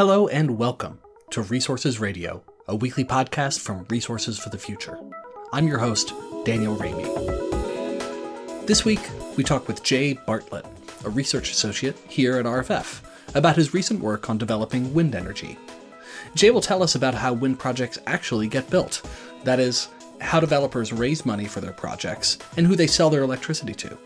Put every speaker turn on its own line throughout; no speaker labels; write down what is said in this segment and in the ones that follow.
Hello and welcome to Resources Radio, a weekly podcast from Resources for the Future. I'm your host, Daniel Raimi. This week, we talk with Jay Bartlett, a research associate here at RFF, about his recent work on developing wind energy. Jay will tell us about how wind projects actually get built. That is, how developers raise money for their projects and who they sell their electricity to.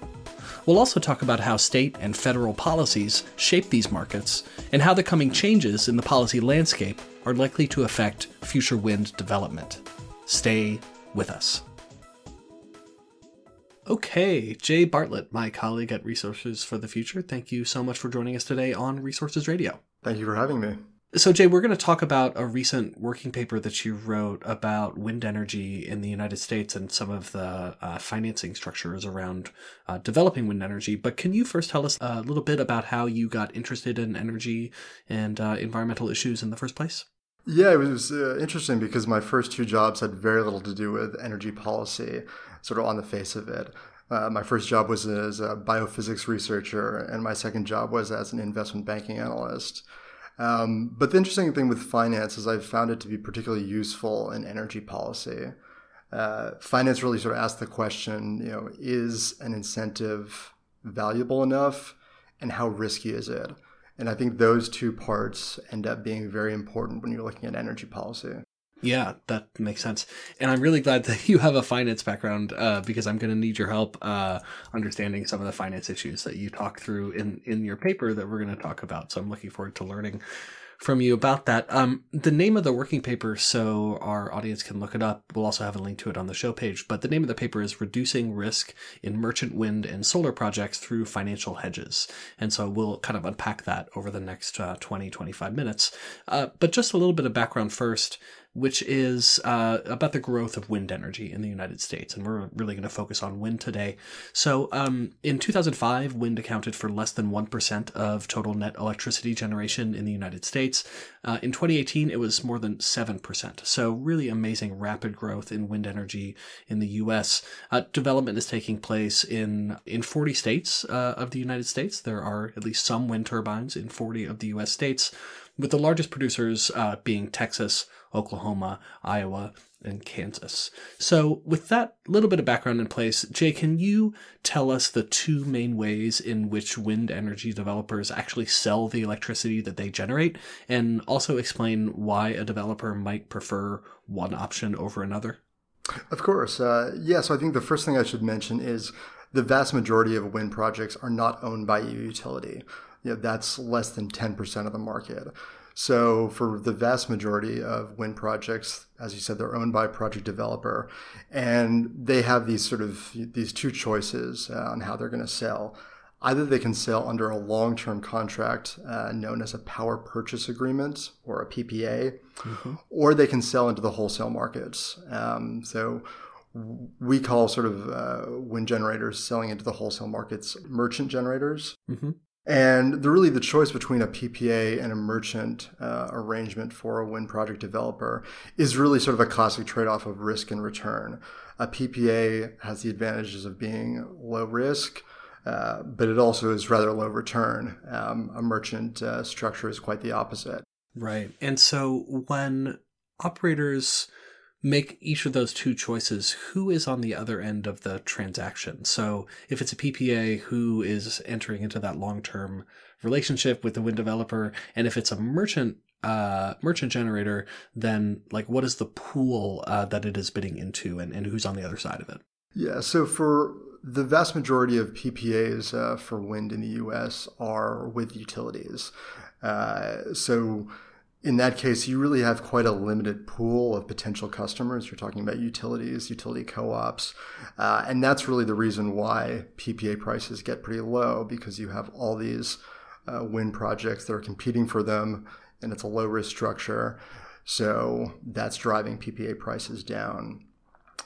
We'll also talk about how state and federal policies shape these markets and how the coming changes in the policy landscape are likely to affect future wind development. Stay with us. Okay, Jay Bartlett, my colleague at Resources for the Future, thank you so much for joining us today on Resources Radio.
Thank you for having me.
So, Jay, we're going to talk about a recent working paper that you wrote about wind energy in the United States and some of the uh, financing structures around uh, developing wind energy. But can you first tell us a little bit about how you got interested in energy and uh, environmental issues in the first place?
Yeah, it was uh, interesting because my first two jobs had very little to do with energy policy, sort of on the face of it. Uh, my first job was as a biophysics researcher, and my second job was as an investment banking analyst. Um, but the interesting thing with finance is I've found it to be particularly useful in energy policy. Uh, finance really sort of asks the question, you know, is an incentive valuable enough, and how risky is it? And I think those two parts end up being very important when you're looking at energy policy.
Yeah, that makes sense. And I'm really glad that you have a finance background uh, because I'm going to need your help uh, understanding some of the finance issues that you talk through in, in your paper that we're going to talk about. So I'm looking forward to learning from you about that. Um, the name of the working paper, so our audience can look it up. We'll also have a link to it on the show page. But the name of the paper is Reducing Risk in Merchant Wind and Solar Projects Through Financial Hedges. And so we'll kind of unpack that over the next uh, 20, 25 minutes. Uh, but just a little bit of background first which is uh, about the growth of wind energy in the United States. And we're really going to focus on wind today. So, um, in 2005, wind accounted for less than 1% of total net electricity generation in the United States. Uh, in 2018, it was more than 7%. So, really amazing rapid growth in wind energy in the U.S. Uh, development is taking place in, in 40 states uh, of the United States. There are at least some wind turbines in 40 of the U.S. states with the largest producers uh, being Texas, Oklahoma, Iowa, and Kansas. So, with that little bit of background in place, Jay, can you tell us the two main ways in which wind energy developers actually sell the electricity that they generate, and also explain why a developer might prefer one option over another?
Of course. Uh, yeah, so I think the first thing I should mention is the vast majority of wind projects are not owned by a utility. You know, that's less than 10% of the market. So for the vast majority of wind projects, as you said, they're owned by a project developer, and they have these sort of these two choices uh, on how they're going to sell. Either they can sell under a long-term contract uh, known as a power purchase agreement or a PPA, mm-hmm. or they can sell into the wholesale markets. Um, so we call sort of uh, wind generators selling into the wholesale markets merchant generators. Mm-hmm. And the, really, the choice between a PPA and a merchant uh, arrangement for a wind project developer is really sort of a classic trade off of risk and return. A PPA has the advantages of being low risk, uh, but it also is rather low return. Um, a merchant uh, structure is quite the opposite.
Right. And so when operators make each of those two choices, who is on the other end of the transaction? So if it's a PPA, who is entering into that long term relationship with the wind developer? And if it's a merchant uh, merchant generator, then like what is the pool uh, that it is bidding into and, and who's on the other side of it?
Yeah, so for the vast majority of PPAs uh, for wind in the US are with utilities. Uh, so in that case, you really have quite a limited pool of potential customers. You're talking about utilities, utility co ops. Uh, and that's really the reason why PPA prices get pretty low because you have all these uh, wind projects that are competing for them, and it's a low risk structure. So that's driving PPA prices down.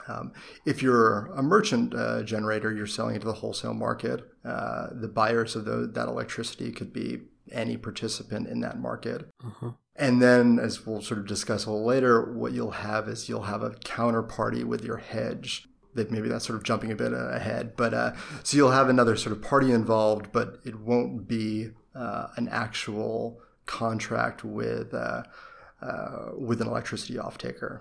Um, if you're a merchant uh, generator, you're selling into the wholesale market. Uh, the buyers of the, that electricity could be any participant in that market. Uh-huh. And then, as we'll sort of discuss a little later, what you'll have is you'll have a counterparty with your hedge. That maybe that's sort of jumping a bit ahead, but uh, so you'll have another sort of party involved, but it won't be uh, an actual contract with uh, uh, with an electricity offtaker.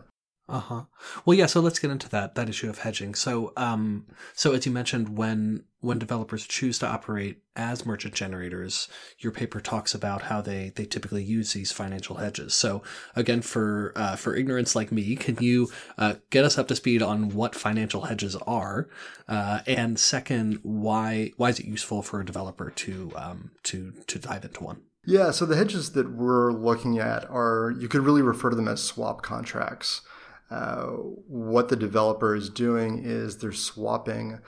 Uh huh. Well, yeah. So let's get into that that issue of hedging. So, um, so as you mentioned, when when developers choose to operate as merchant generators, your paper talks about how they they typically use these financial hedges. So, again, for uh, for ignorance like me, can you uh, get us up to speed on what financial hedges are, uh, and second, why why is it useful for a developer to um, to to dive into one?
Yeah. So the hedges that we're looking at are you could really refer to them as swap contracts. Uh, what the developer is doing is they're swapping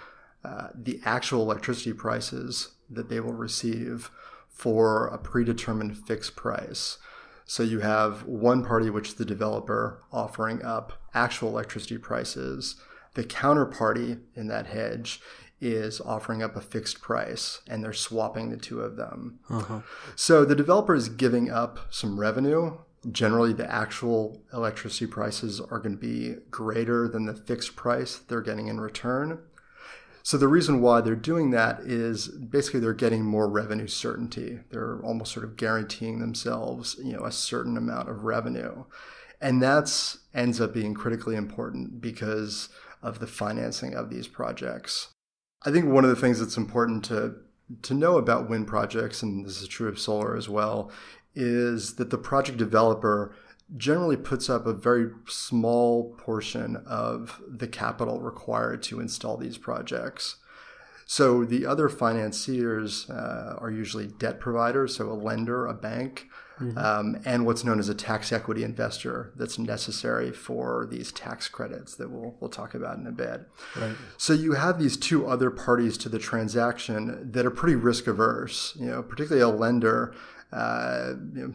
uh, the actual electricity prices that they will receive for a predetermined fixed price. So you have one party, which is the developer, offering up actual electricity prices. The counterparty in that hedge is offering up a fixed price, and they're swapping the two of them. Uh-huh. So the developer is giving up some revenue generally the actual electricity prices are going to be greater than the fixed price they're getting in return. So the reason why they're doing that is basically they're getting more revenue certainty. They're almost sort of guaranteeing themselves, you know, a certain amount of revenue. And that's ends up being critically important because of the financing of these projects. I think one of the things that's important to to know about wind projects, and this is true of solar as well, is that the project developer generally puts up a very small portion of the capital required to install these projects. So the other financiers uh, are usually debt providers, so a lender, a bank, mm-hmm. um, and what's known as a tax equity investor that's necessary for these tax credits that we'll, we'll talk about in a bit. Right. So you have these two other parties to the transaction that are pretty risk averse, you know, particularly a lender uh, you know,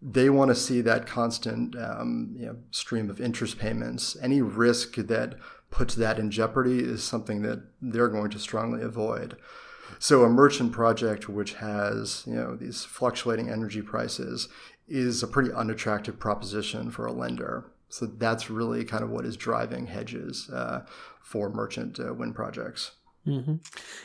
they want to see that constant um, you know, stream of interest payments. Any risk that puts that in jeopardy is something that they're going to strongly avoid. So a merchant project which has you know these fluctuating energy prices is a pretty unattractive proposition for a lender. So that's really kind of what is driving hedges uh, for merchant uh, wind projects.
Mm-hmm.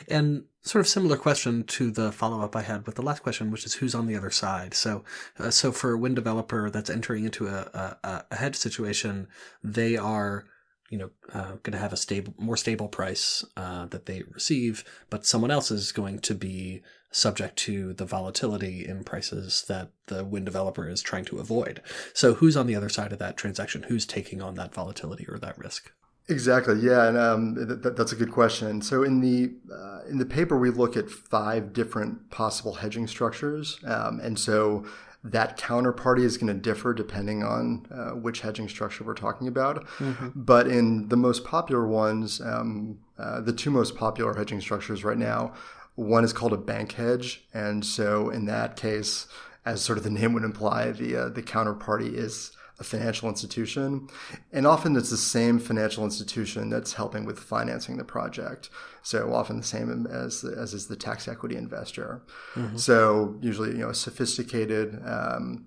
And sort of similar question to the follow up I had with the last question, which is who's on the other side. So, uh, so for a wind developer that's entering into a, a, a hedge situation, they are, you know, uh, going to have a stable, more stable price uh, that they receive, but someone else is going to be subject to the volatility in prices that the wind developer is trying to avoid. So, who's on the other side of that transaction? Who's taking on that volatility or that risk?
Exactly. Yeah, and um, th- that's a good question. So in the uh, in the paper, we look at five different possible hedging structures, um, and so that counterparty is going to differ depending on uh, which hedging structure we're talking about. Mm-hmm. But in the most popular ones, um, uh, the two most popular hedging structures right now, one is called a bank hedge, and so in that case, as sort of the name would imply, the uh, the counterparty is a financial institution. And often it's the same financial institution that's helping with financing the project. So often the same as, as is the tax equity investor. Mm-hmm. So usually, you know, a sophisticated um,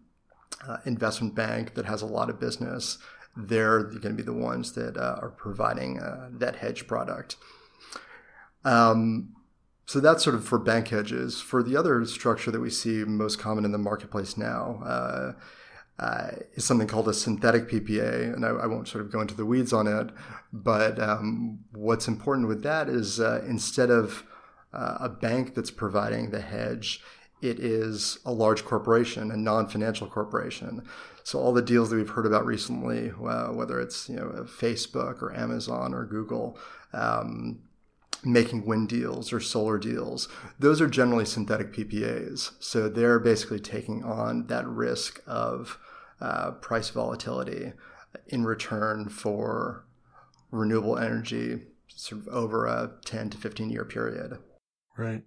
uh, investment bank that has a lot of business, they're going to be the ones that uh, are providing uh, that hedge product. Um, so that's sort of for bank hedges. For the other structure that we see most common in the marketplace now, uh, is something called a synthetic PPA, and I, I, won't sort of go into the weeds on it. But um, what's important with that is uh, instead of uh, a bank that's providing the hedge, it is a large corporation, a non-financial corporation. So all the deals that we've heard about recently, whether it's you know Facebook or Amazon or Google. Um, making wind deals or solar deals, those are generally synthetic PPAs. So they're basically taking on that risk of uh, price volatility in return for renewable energy sort of over a 10 to 15 year period.
Right.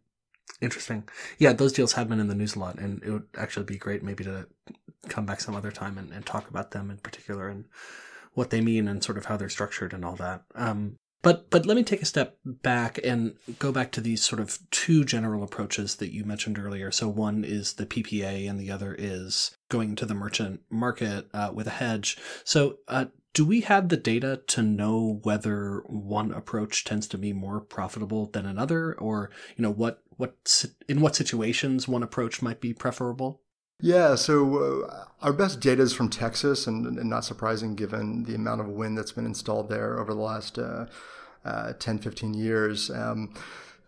Interesting. Yeah, those deals have been in the news a lot, and it would actually be great maybe to come back some other time and, and talk about them in particular and what they mean and sort of how they're structured and all that. Um, but but let me take a step back and go back to these sort of two general approaches that you mentioned earlier. So one is the PPA, and the other is going into the merchant market uh, with a hedge. So uh, do we have the data to know whether one approach tends to be more profitable than another, or you know what what in what situations one approach might be preferable?
Yeah, so uh, our best data is from Texas, and, and, not surprising given the amount of wind that's been installed there over the last uh, uh, 10, 15 years. Um,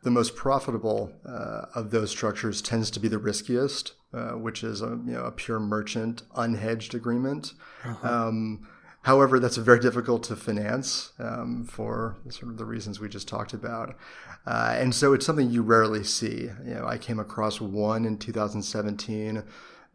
the most profitable uh, of those structures tends to be the riskiest, uh, which is a, you know, a pure merchant unhedged agreement. Uh-huh. Um, however, that's very difficult to finance um, for sort of the reasons we just talked about. Uh, and so it's something you rarely see. You know, I came across one in 2017.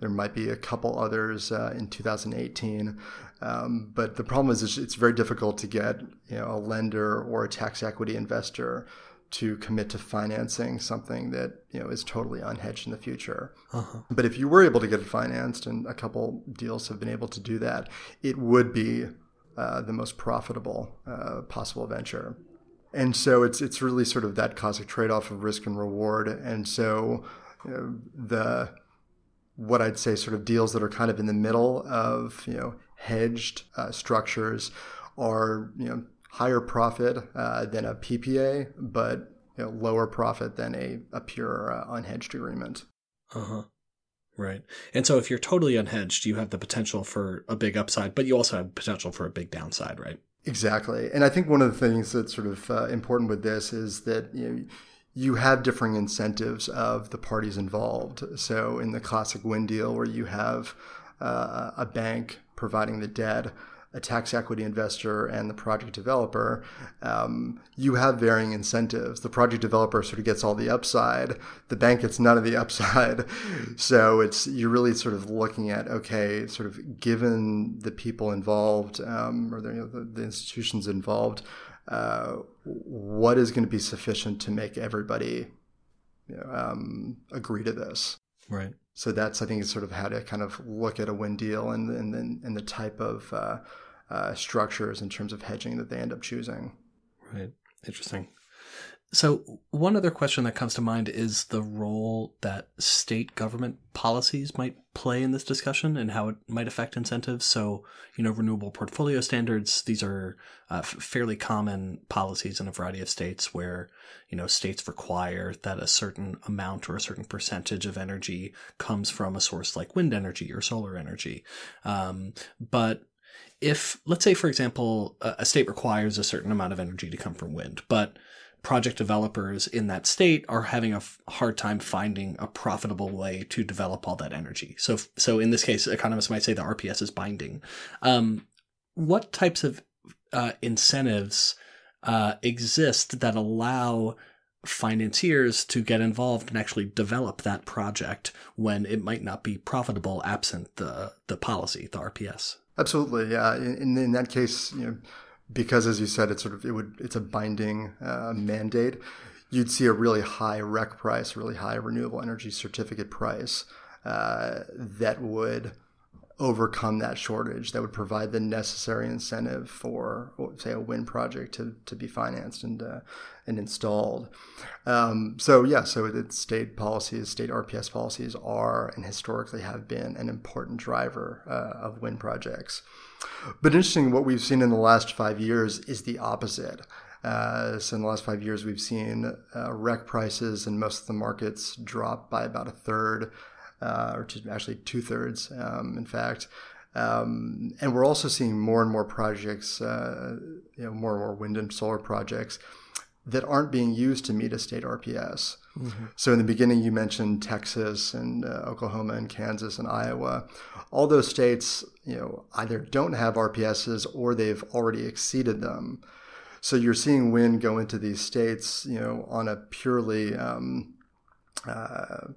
There might be a couple others uh, in 2018. Um, but the problem is it's very difficult to get you know, a lender or a tax equity investor to commit to financing something that you know is totally unhedged in the future. Uh-huh. But if you were able to get it financed, and a couple deals have been able to do that, it would be uh, the most profitable uh, possible venture. And so it's it's really sort of that classic trade off of risk and reward. And so you know, the what I'd say sort of deals that are kind of in the middle of you know hedged uh, structures are you know higher profit uh, than a PPA, but you know, lower profit than a, a pure uh, unhedged agreement.
Uh huh. Right. And so if you're totally unhedged, you have the potential for a big upside, but you also have potential for a big downside, right?
Exactly. And I think one of the things that's sort of uh, important with this is that you know, you have differing incentives of the parties involved. So in the classic wind deal, where you have uh, a bank providing the debt, a tax equity investor and the project developer, um, you have varying incentives. The project developer sort of gets all the upside. The bank gets none of the upside. So it's you're really sort of looking at okay, sort of given the people involved um, or the, you know, the, the, institutions involved, uh, what is going to be sufficient to make everybody you know, um, agree to this?
Right.
So that's I think is sort of how to kind of look at a win deal and and and the type of uh, uh, structures in terms of hedging that they end up choosing.
Right. Interesting. So, one other question that comes to mind is the role that state government policies might play in this discussion and how it might affect incentives. So, you know, renewable portfolio standards, these are uh, fairly common policies in a variety of states where, you know, states require that a certain amount or a certain percentage of energy comes from a source like wind energy or solar energy. Um, but if, let's say, for example, a state requires a certain amount of energy to come from wind, but project developers in that state are having a f- hard time finding a profitable way to develop all that energy. So, so in this case, economists might say the RPS is binding. Um, what types of uh, incentives uh, exist that allow financiers to get involved and actually develop that project when it might not be profitable absent the the policy, the RPS?
Absolutely, yeah. In, in that case, you know because as you said, it's sort of it would it's a binding uh, mandate. You'd see a really high REC price, really high renewable energy certificate price uh, that would overcome that shortage. That would provide the necessary incentive for, say, a wind project to, to be financed and uh, and installed. Um, so yeah, so it's state policies, state RPS policies are and historically have been an important driver uh, of wind projects. But interesting, what we've seen in the last five years is the opposite. Uh, so in the last five years, we've seen uh, REC prices in most of the markets drop by about a third, uh, or actually two thirds, um, in fact. Um, and we're also seeing more and more projects, uh, you know, more and more wind and solar projects that aren't being used to meet a state RPS. Mm-hmm. So in the beginning, you mentioned Texas and uh, Oklahoma and Kansas and Iowa. All those states, you know, either don't have RPSs or they've already exceeded them. So you're seeing wind go into these states, you know, on a purely um, uh,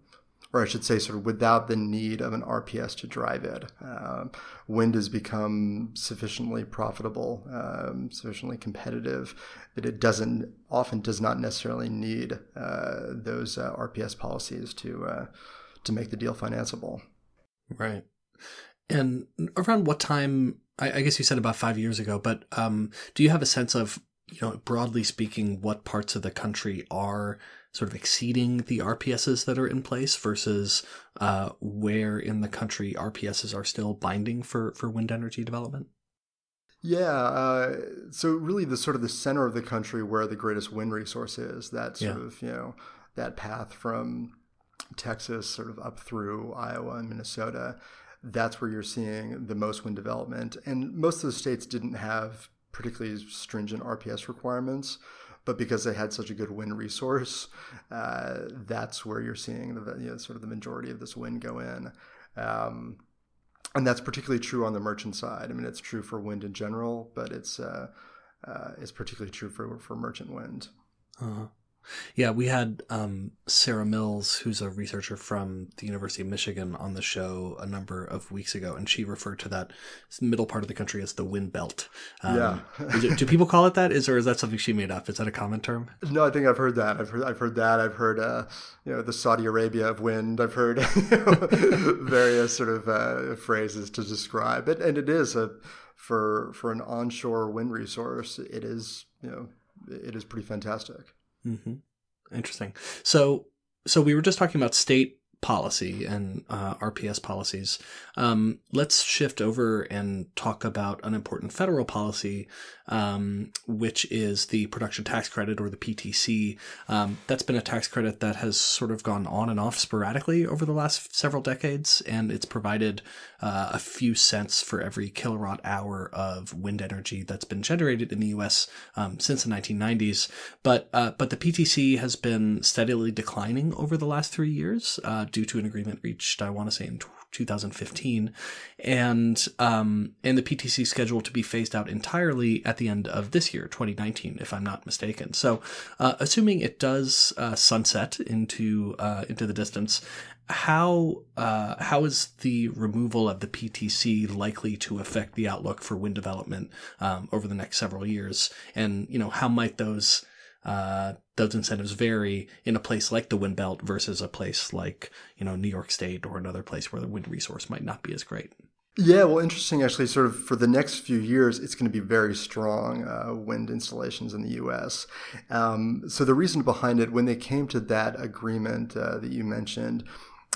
or I should say, sort of without the need of an RPS to drive it. Um, wind has become sufficiently profitable, um, sufficiently competitive that it doesn't often does not necessarily need uh, those uh, RPS policies to uh, to make the deal financeable.
Right. And around what time? I, I guess you said about five years ago, but um, do you have a sense of, you know, broadly speaking, what parts of the country are sort of exceeding the RPSs that are in place versus uh, where in the country RPSs are still binding for, for wind energy development?
Yeah, uh, so really the sort of the center of the country where the greatest wind resource is, that sort yeah. of, you know, that path from Texas, sort of up through Iowa and Minnesota, that's where you're seeing the most wind development. And most of the states didn't have particularly stringent RPS requirements, but because they had such a good wind resource, uh, that's where you're seeing the you know, sort of the majority of this wind go in. Um, and that's particularly true on the merchant side. I mean, it's true for wind in general, but it's uh, uh, it's particularly true for for merchant wind.
Uh-huh. Yeah, we had um, Sarah Mills, who's a researcher from the University of Michigan, on the show a number of weeks ago, and she referred to that middle part of the country as the wind belt. Um,
yeah,
it, do people call it that? Is or is that something she made up? Is that a common term?
No, I think I've heard that. I've heard I've heard that. I've heard uh, you know the Saudi Arabia of wind. I've heard various sort of uh, phrases to describe it, and it is a for for an onshore wind resource. It is you know it is pretty fantastic.
Mm-hmm. Interesting. So, so we were just talking about state policy and uh, RPS policies. Um, let's shift over and talk about an important federal policy, um, which is the production tax credit or the PTC. Um, that's been a tax credit that has sort of gone on and off sporadically over the last several decades, and it's provided uh, a few cents for every kilowatt hour of wind energy that's been generated in the U.S. Um, since the 1990s. But uh, but the PTC has been steadily declining over the last three years uh, due to an agreement reached, I want to say, in 2015, and um, and the PTC scheduled to be phased out entirely at the end of this year, 2019, if I'm not mistaken. So, uh, assuming it does uh, sunset into uh, into the distance, how uh, how is the removal of the PTC likely to affect the outlook for wind development um, over the next several years? And you know, how might those uh, those incentives vary in a place like the wind belt versus a place like you know New York State or another place where the wind resource might not be as great.
Yeah, well, interesting actually. Sort of for the next few years, it's going to be very strong uh, wind installations in the U.S. Um, so the reason behind it, when they came to that agreement uh, that you mentioned,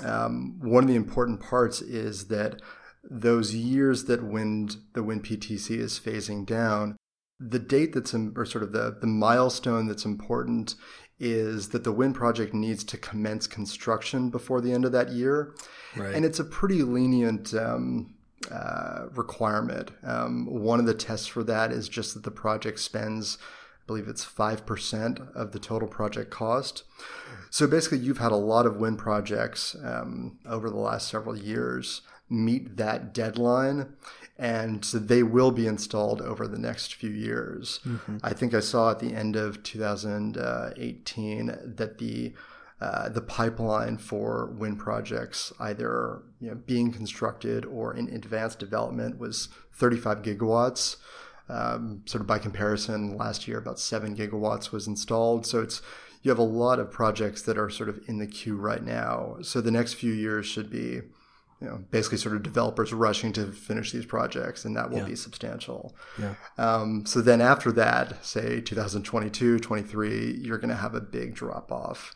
um, one of the important parts is that those years that wind the wind PTC is phasing down, the date that's in, or sort of the, the milestone that's important is that the wind project needs to commence construction before the end of that year. Right. And it's a pretty lenient um, uh, requirement. Um, one of the tests for that is just that the project spends, I believe it's 5% of the total project cost. So basically, you've had a lot of wind projects um, over the last several years meet that deadline and so they will be installed over the next few years. Mm-hmm. I think I saw at the end of 2018 that the uh, the pipeline for wind projects, either you know, being constructed or in advanced development, was 35 gigawatts. Um, sort of by comparison, last year about seven gigawatts was installed. So it's you have a lot of projects that are sort of in the queue right now. So the next few years should be you know, basically sort of developers rushing to finish these projects, and that will yeah. be substantial. Yeah. Um, so then after that, say 2022, 23, you're going to have a big drop off.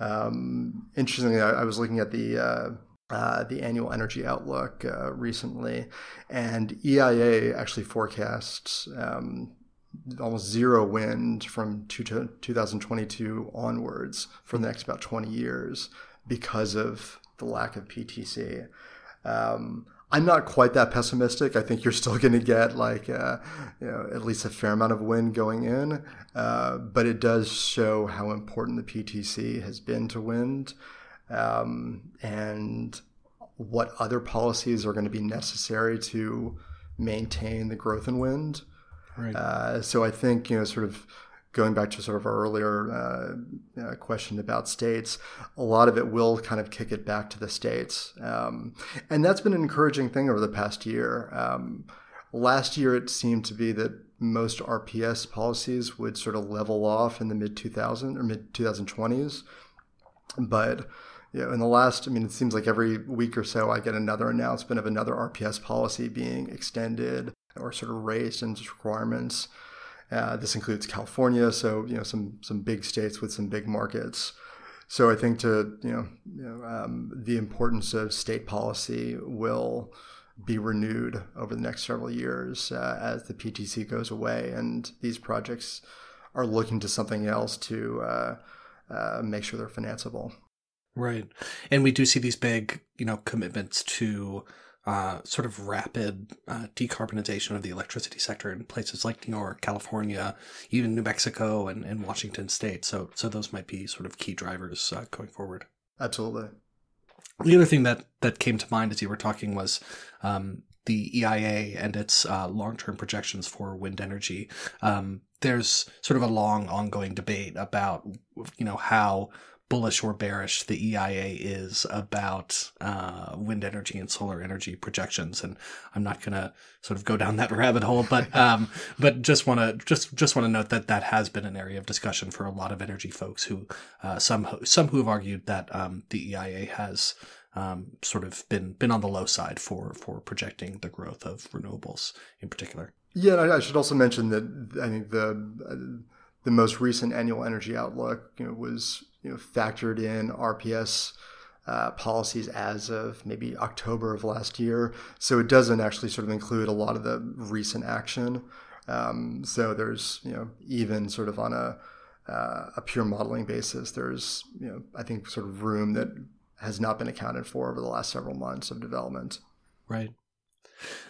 Um, interestingly, I, I, was looking at the uh, uh, the annual energy outlook uh, recently, and EIA actually forecasts um, almost zero wind from two, 2022 onwards for the next about 20 years because of the lack of PTC. Um, I'm not quite that pessimistic. I think you're still going to get like uh, you know at least a fair amount of wind going in, uh, but it does show how important the PTC has been to wind, um, and what other policies are going to be necessary to maintain the growth in wind. Right. Uh, so I think you know sort of going back to sort of our earlier uh, uh, question about states, a lot of it will kind of kick it back to the states. Um, and that's been an encouraging thing over the past year. Um, last year, it seemed to be that most RPS policies would sort of level off in the mid 2000s or mid 2020s. But you know, in the last, I mean, it seems like every week or so I get another announcement of another RPS policy being extended or sort of raised in its requirements. Uh, this includes California, so you know some some big states with some big markets. So I think to you know, you know um, the importance of state policy will be renewed over the next several years uh, as the PTC goes away and these projects are looking to something else to uh, uh, make sure they're financeable.
Right. And we do see these big, you know, commitments to uh, sort of rapid uh, decarbonization of the electricity sector in places like New York, California, even New Mexico, and, and Washington State. So, so those might be sort of key drivers uh, going forward.
Absolutely.
The other thing that that came to mind as you were talking was um, the EIA and its uh, long-term projections for wind energy. Um, there's sort of a long, ongoing debate about you know how bullish or bearish the EIA is about uh, wind energy and solar energy projections, and I'm not going to sort of go down that rabbit hole, but um, but just want to just just want to note that that has been an area of discussion for a lot of energy folks who uh, some some who have argued that um, the EIA has um, sort of been been on the low side for for projecting the growth of renewables in particular.
Yeah, I should also mention that I think the the most recent annual energy outlook you know, was you know, factored in RPS uh, policies as of maybe October of last year, so it doesn't actually sort of include a lot of the recent action. Um, so there's you know even sort of on a uh, a pure modeling basis, there's you know I think sort of room that has not been accounted for over the last several months of development.
Right.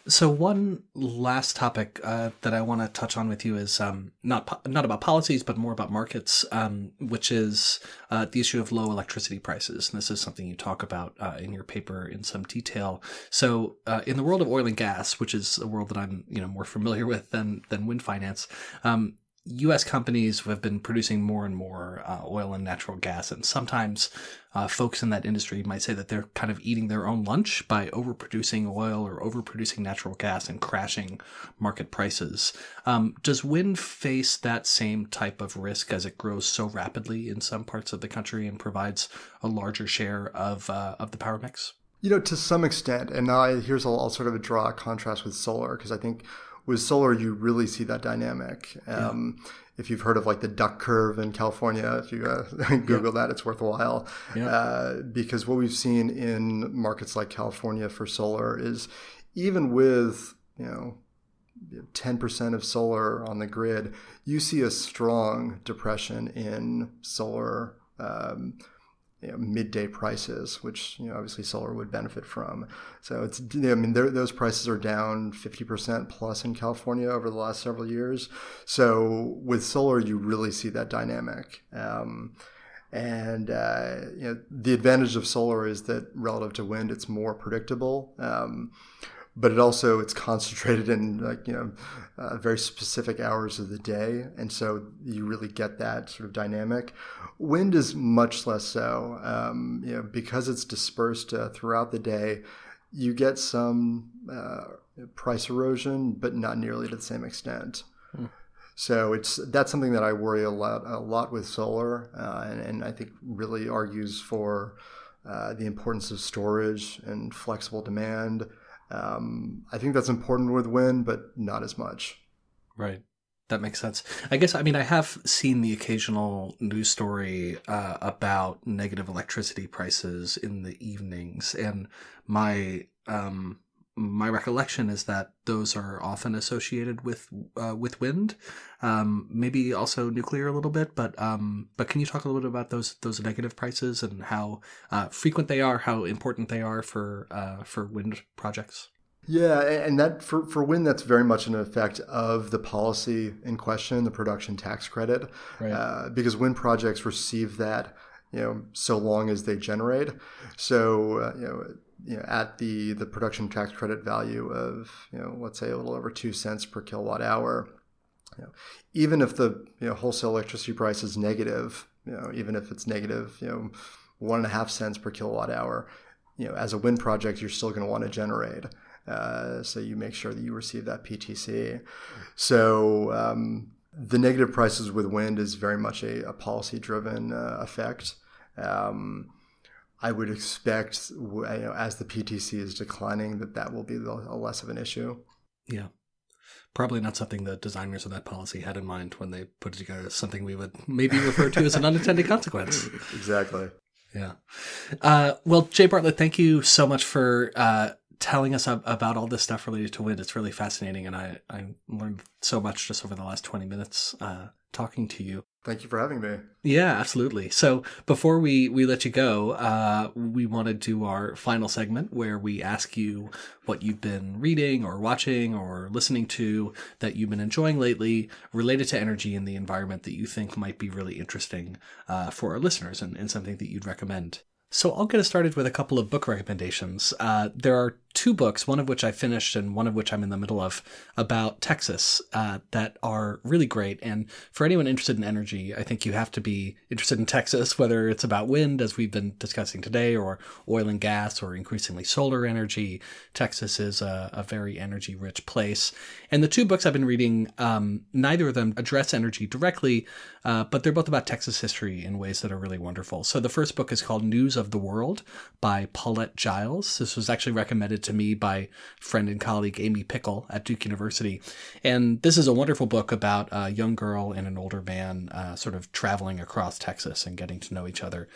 So one last topic uh, that I want to touch on with you is um, not po- not about policies, but more about markets, um, which is uh, the issue of low electricity prices. And this is something you talk about uh, in your paper in some detail. So uh, in the world of oil and gas, which is a world that I'm you know more familiar with than than wind finance, um, U.S. companies have been producing more and more uh, oil and natural gas, and sometimes uh, folks in that industry might say that they're kind of eating their own lunch by overproducing oil or overproducing natural gas and crashing market prices. Um, does wind face that same type of risk as it grows so rapidly in some parts of the country and provides a larger share of uh, of the power mix?
You know, to some extent, and I, here's I'll, I'll sort of a draw a contrast with solar because I think with solar, you really see that dynamic. Um, yeah. If you've heard of like the duck curve in California, if you uh, Google yeah. that, it's worthwhile. Yeah. Uh, because what we've seen in markets like California for solar is even with, you know, 10% of solar on the grid, you see a strong depression in solar um, you know, midday prices, which you know obviously solar would benefit from. So it's I mean those prices are down fifty percent plus in California over the last several years. So with solar, you really see that dynamic. Um, and uh, you know, the advantage of solar is that relative to wind, it's more predictable. Um, but it also it's concentrated in like you know uh, very specific hours of the day and so you really get that sort of dynamic. Wind is much less so um, you know because it's dispersed uh, throughout the day you get some uh, price erosion but not nearly to the same extent. Hmm. so it's that's something that I worry a lot a lot with solar uh, and, and I think really argues for uh, the importance of storage and flexible demand um, I think that's important with wind, but not as much.
Right. That makes sense. I guess, I mean, I have seen the occasional news story uh, about negative electricity prices in the evenings, and my um, my recollection is that those are often associated with uh, with wind, um, maybe also nuclear a little bit. But um, but can you talk a little bit about those those negative prices and how uh, frequent they are, how important they are for uh, for wind projects?
Yeah, and that for, for wind, that's very much an effect of the policy in question, the production tax credit, right. Uh, because wind projects receive that you know so long as they generate. So uh, you know you know, at the, the production tax credit value of, you know, let's say a little over two cents per kilowatt hour, you know, even if the you know, wholesale electricity price is negative, you know, even if it's negative, you know, one and a half cents per kilowatt hour, you know, as a wind project, you're still going to want to generate. Uh, so you make sure that you receive that PTC. So um, the negative prices with wind is very much a, a policy driven uh, effect. Um, I would expect, you know, as the PTC is declining, that that will be a less of an issue.
Yeah. Probably not something the designers of that policy had in mind when they put it together. Something we would maybe refer to as an unintended consequence.
Exactly.
Yeah. Uh, well, Jay Bartlett, thank you so much for uh, telling us about all this stuff related to wind. It's really fascinating, and I I learned so much just over the last twenty minutes uh, talking to you.
Thank you for having me.
Yeah, absolutely. So before we we let you go, uh, we want to do our final segment where we ask you what you've been reading or watching or listening to that you've been enjoying lately related to energy and the environment that you think might be really interesting uh, for our listeners and, and something that you'd recommend. So I'll get us started with a couple of book recommendations. Uh, there are two books, one of which I finished and one of which I'm in the middle of, about Texas uh, that are really great. And for anyone interested in energy, I think you have to be interested in Texas, whether it's about wind, as we've been discussing today, or oil and gas, or increasingly solar energy. Texas is a, a very energy rich place. And the two books I've been reading, um, neither of them address energy directly, uh, but they're both about Texas history in ways that are really wonderful. So the first book is called News of the World by Paulette Jiles. This was actually recommended to me by friend and colleague Amy Pickle at Duke University. And this is a wonderful book about a young girl and an older man uh, sort of traveling across Texas and getting to know each other.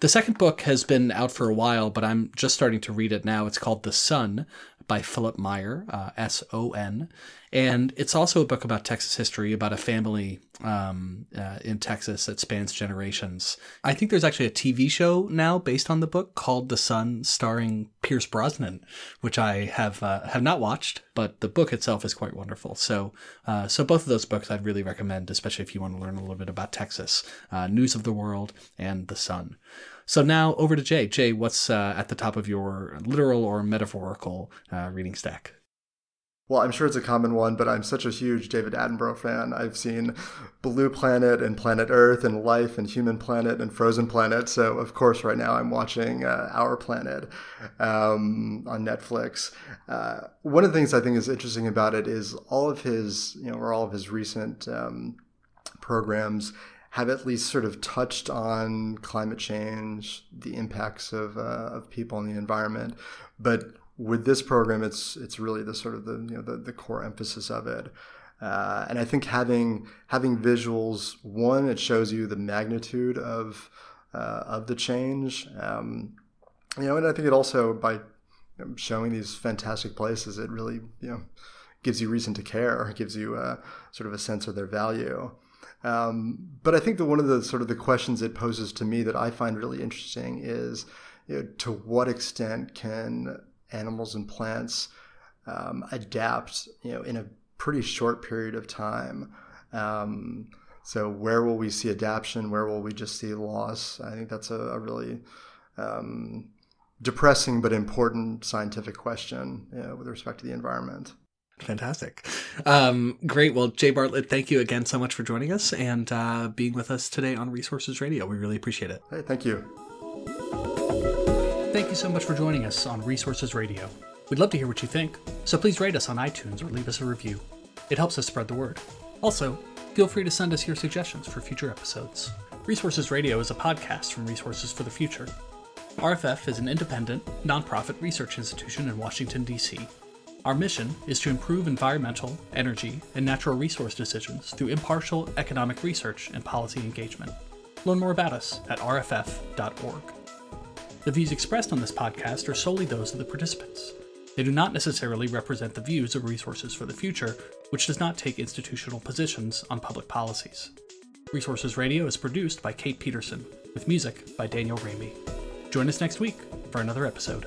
The second book has been out for a while, but I'm just starting to read it now. It's called The Son by Philipp Meyer, uh, S O N. And it's also a book about Texas history, about a family um, uh, in Texas that spans generations. I think there's actually a TV show now based on the book called The Son, starring Pierce Brosnan, which I have uh, have not watched, but the book itself is quite wonderful. So, uh, so both of those books I'd really recommend, especially if you want to learn a little bit about Texas, uh, News of the World, and The Son. So now over to Jay. Jay, what's uh, at the top of your literal or metaphorical uh, reading stack?
Well, I'm sure it's a common one, but I'm such a huge David Attenborough fan. I've seen Blue Planet and Planet Earth and Life and Human Planet and Frozen Planet. So, of course, right now I'm watching uh, Our Planet um, on Netflix. Uh, one of the things I think is interesting about it is all of his, you know, or all of his recent um, programs have at least sort of touched on climate change, the impacts of, uh, of people and the environment. But with this program, it's it's really the sort of the you know the, the core emphasis of it. Uh, and I think having having visuals, one, it shows you the magnitude of uh, of the change. Um, you know, and I think it also by showing these fantastic places, it really you know gives you reason to care. Gives you a, sort of a sense of their value. Um, but I think that one of the sort of the questions it poses to me that I find really interesting is, you know, to what extent can animals and plants um, adapt, you know, in a pretty short period of time? Um, so where will we see adaptation? Where will we just see loss? I think that's a, a really um, depressing but important scientific question you know, with respect to the environment.
Fantastic. Um, great. Well, Jay Bartlett, thank you again so much for joining us and uh, being with us today on Resources Radio. We really appreciate it.
Hey, thank you.
Thank you so much for joining us on Resources Radio. We'd love to hear what you think, so please rate us on iTunes or leave us a review. It helps us spread the word. Also, feel free to send us your suggestions for future episodes. Resources Radio is a podcast from Resources for the Future. RFF is an independent, nonprofit research institution in Washington, D.C. Our mission is to improve environmental, energy, and natural resource decisions through impartial economic research and policy engagement. Learn more about us at rff.org. The views expressed on this podcast are solely those of the participants. They do not necessarily represent the views of Resources for the Future, which does not take institutional positions on public policies. Resources Radio is produced by Kate Peterson, with music by Daniel Raimi. Join us next week for another episode.